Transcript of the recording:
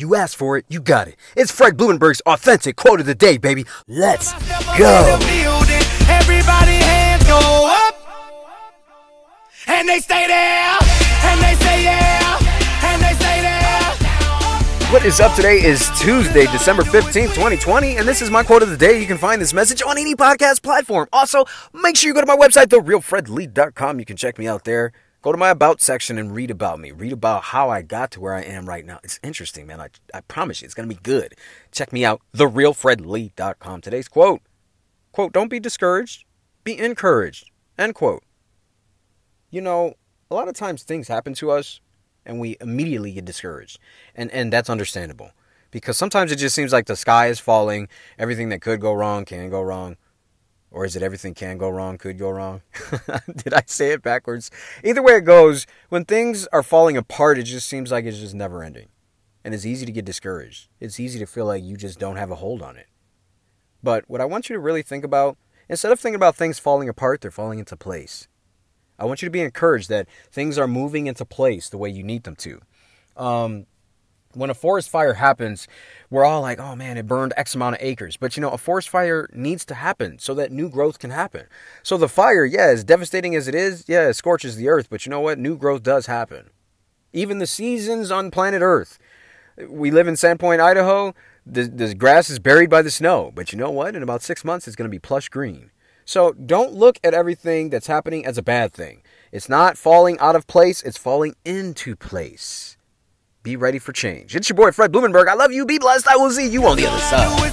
You asked for it, you got it. It's Fred Blumenberg's authentic quote of the day, baby. Let's go. Everybody hands go up. And they stay there. And they say yeah. And they stay there. What is up today is Tuesday, December 15th, 2020, and this is my quote of the day. You can find this message on any podcast platform. Also, make sure you go to my website, therealfredlee.com. You can check me out there. Go to my about section and read about me. Read about how I got to where I am right now. It's interesting, man. I, I promise you, it's going to be good. Check me out, therealfredlee.com. Today's quote, quote, don't be discouraged, be encouraged, end quote. You know, a lot of times things happen to us and we immediately get discouraged. And and that's understandable. Because sometimes it just seems like the sky is falling, everything that could go wrong can go wrong. Or is it everything can go wrong, could go wrong? Did I say it backwards? Either way it goes, when things are falling apart, it just seems like it's just never ending. And it's easy to get discouraged. It's easy to feel like you just don't have a hold on it. But what I want you to really think about, instead of thinking about things falling apart, they're falling into place. I want you to be encouraged that things are moving into place the way you need them to. Um, when a forest fire happens, we're all like, oh man, it burned X amount of acres. But you know, a forest fire needs to happen so that new growth can happen. So the fire, yeah, as devastating as it is, yeah, it scorches the earth. But you know what? New growth does happen. Even the seasons on planet Earth. We live in Sandpoint, Idaho. The, the grass is buried by the snow. But you know what? In about six months, it's going to be plush green. So don't look at everything that's happening as a bad thing. It's not falling out of place, it's falling into place. Be ready for change. It's your boy Fred Blumenberg. I love you. Be blessed. I will see you on the other side.